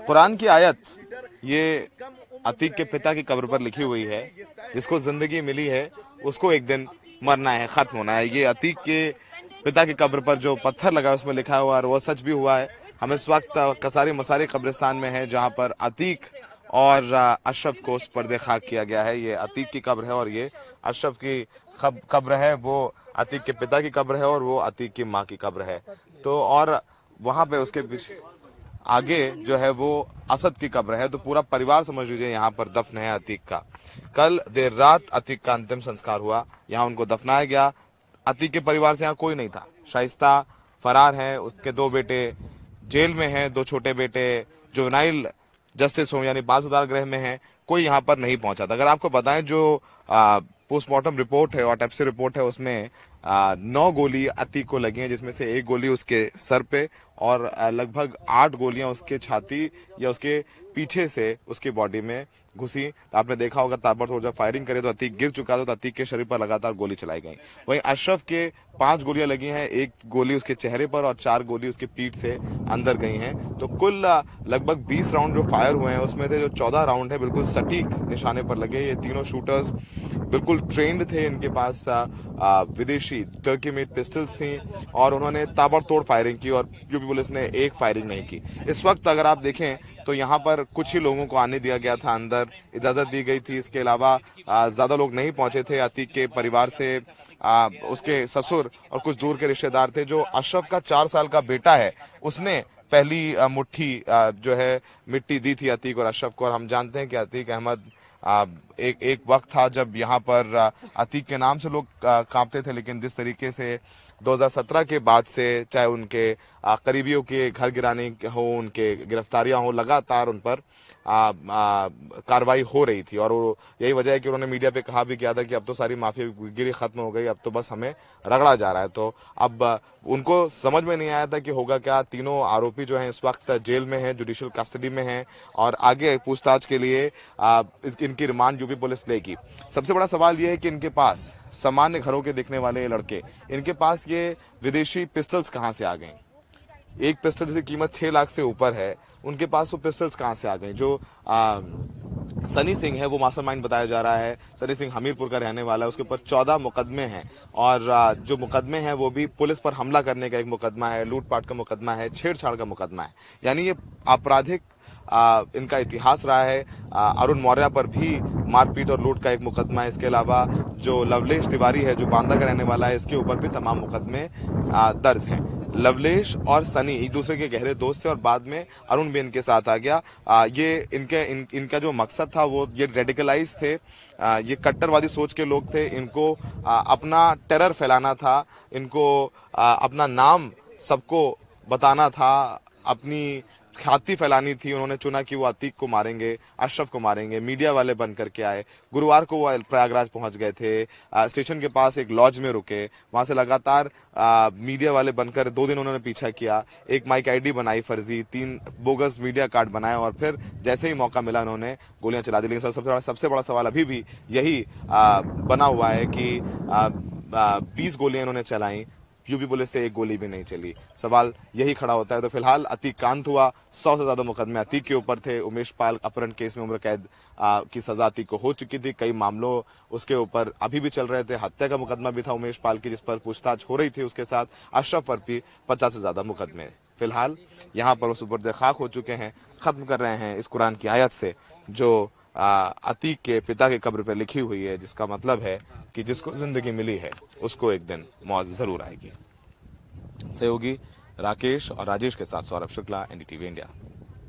कुरान की आयत, ये अतीक के पिता की कब्र पर लिखी हुई है, जिसको ज़िंदगी मिली है, उसको एक दिन मरना है, खत्म होना है। ये अतीक के पिता की कब्र पर जो पत्थर लगा उसमें लिखा हुआ और वो सच भी हुआ है। हम इस वक्त कसारी मसारी कब्रिस्तान में है, जहाँ पर अतीक और अशरफ को उस पर्दे खाक किया गया है। ये अतीक की कब्र है और ये अशरफ की कब्र है, वो अतीक के पिता की कब्र है और वो अतीक की माँ की कब्र है। तो और वहाँ पे उसके पीछे आगे जो है वो असद की कब्र है तो पूरा परिवार समझ लीजिए यहाँ पर दफन है अतीक का। कल देर रात अतीक का अंतिम संस्कार हुआ, यहाँ उनको दफनाया गया। अतीक के परिवार से यहाँ कोई नहीं था। शाइस्ता, फरार है, उसके दो बेटे जेल में हैं, दो छोटे बेटे जो जुवनाइल जस्टिस होम यानी बाल सुधार गृह में हैं, कोई यहाँ पर नहीं पहुँचा था। अगर आपको बताएँ जो पोस्टमार्टम रिपोर्ट है और ऑटेप्सी रिपोर्ट है, उसमें नौ गोली अतीक को लगी हैं, जिसमें से एक गोली उसके सर पे और लगभग आठ गोलियाँ उसके छाती या उसके पीछे से उसकी बॉडी में घुसी। आपने देखा होगा, ताबड़तोड़ जब फायरिंग करे तो अतीक गिर चुका था तो अतीक के शरीर पर लगातार गोली चलाई गई। वहीं अशरफ के पाँच गोलियाँ लगी हैं, एक गोली उसके चेहरे पर और चार गोली उसके पीठ से अंदर गई हैं। तो कुल लगभग 20 राउंड जो फायर हुए हैं, उसमें थे जो 14 राउंड है, बिल्कुल सटीक निशाने पर लगे। ये तीनों शूटर्स बिल्कुल ट्रेंड थे इनके पास विदेशी टर्की मेड पिस्टल्स थी और उन्होंने ताबड़तोड़ फायरिंग की और यूपी पुलिस ने एक फायरिंग नहीं की। इस वक्त अगर आप देखें तो यहाँ पर कुछ ही लोगों को आने दिया गया था अंदर। इजाज़त दी गई थी। इसके अलावा ज़्यादा लोग नहीं पहुँचे थे। अतीक के परिवार से आ, उसके ससुर और कुछ दूर के रिश्तेदार थे जो अशरफ का चार साल का बेटा है। उसने पहली मुट्ठी जो है मिट्टी दी थी अतीक और अशरफ को। और हम जानते हैं कि अतीक अहमद एक एक वक्त था जब यहाँ पर अतीक के नाम से लोग कांपते थे, लेकिन जिस तरीके से 2017 के बाद से चाहे उनके करीबियों के घर गिराने हो, उनके गिरफ्तारियाँ हो, लगातार उन पर कार्रवाई हो रही थी। और यही वजह है कि उन्होंने मीडिया पे कहा भी किया था कि अब तो सारी माफियागिरी खत्म हो गई, अब तो बस हमें रगड़ा जा रहा है। तो अब उनको समझ में नहीं आया था कि होगा क्या। तीनों आरोपी जो हैं इस वक्त जेल में हैं, जुडिशियल कस्टडी में हैं, और आगे पूछताछ के लिए इनकी रिमांड यूपी पुलिस लेगी सबसे बड़ा सवाल ये है कि इनके पास सामान्य घरों के दिखने वाले लड़के इनके पास ये विदेशी पिस्टल्स कहाँ से आ गए एक पिस्टल जिसकी कीमत छह लाख से ऊपर है उनके पास वो पिस्टल्स कहाँ से आ गए जो आ, सनी सिंह है वो मास्टरमाइंड बताया जा रहा है। सनी सिंह हमीरपुर का रहने वाला है उसके ऊपर चौदह मुकदमे हैं। और जो मुकदमे हैं वो भी पुलिस पर हमला करने का एक मुकदमा है लूटपाट का मुकदमा है छेड़छाड़ का मुकदमा है। यानी ये आपराधिक इनका इतिहास रहा है। अरुण मौर्य पर भी मारपीट और लूट का एक मुकदमा है। इसके अलावा जो लवलेश तिवारी है जो बांदा का रहने वाला है इसके ऊपर भी तमाम मुकदमे दर्ज हैं। लवलेश और सनी एक दूसरे के गहरे दोस्त थे और बाद में अरुण भी इनके साथ आ गया। आ, ये इनके इन, इनका जो मकसद था वो ये रेडिकलाइज थे। आ, ये कट्टरवादी सोच के लोग थे। इनको आ, अपना टेरर फैलाना था। इनको आ, अपना नाम सबको बताना था। अपनी ख्याति फैलानी थी उन्होंने चुना कि वो अतीक को मारेंगे अशरफ को मारेंगे मीडिया वाले बन करके आए। गुरुवार को वो प्रयागराज पहुँच गए थे। स्टेशन के पास एक लॉज में रुके। वहाँ से लगातार आ, मीडिया वाले बनकर दो दिन उन्होंने पीछा किया। एक माइक आईडी बनाई फर्जी तीन बोगस मीडिया कार्ड बनाए और फिर जैसे ही मौका मिला उन्होंने गोलियाँ चला दी। लेकिन सबसे बड़ा सबसे बड़ा सवाल अभी भी यही आ, बना हुआ है कि बीस गोलियाँ इन्होंने चलाई। यूपी पुलिस से एक गोली भी नहीं चली। सवाल यही खड़ा होता है। तो फ़िलहाल अतीक कांत हुआ। सौ से ज़्यादा मुकदमे अतीक के ऊपर थे। उमेश पाल अपहरण केस में उम्र कैद की सजा अतीक को हो चुकी थी। कई मामलों उसके ऊपर अभी भी चल रहे थे। हत्या का मुकदमा भी था उमेश पाल की, जिस पर पूछताछ हो रही थी उसके साथ। अशरफ पर भी पचास से ज़्यादा मुकदमे। फ़िलहाल यहाँ पर वो सुबर्द खाक हो चुके हैं, खत्म कर रहे हैं इस कुरान की आयत से, जो अतीक के पिता के कब्र पर लिखी हुई है, जिसका मतलब है कि जिसको ज़िंदगी मिली है, उसको एक दिन मौत ज़रूर आएगी। सहयोगी राकेश और राजेश के साथ सौरभ शुक्ला, एनडीटीवी इंडिया।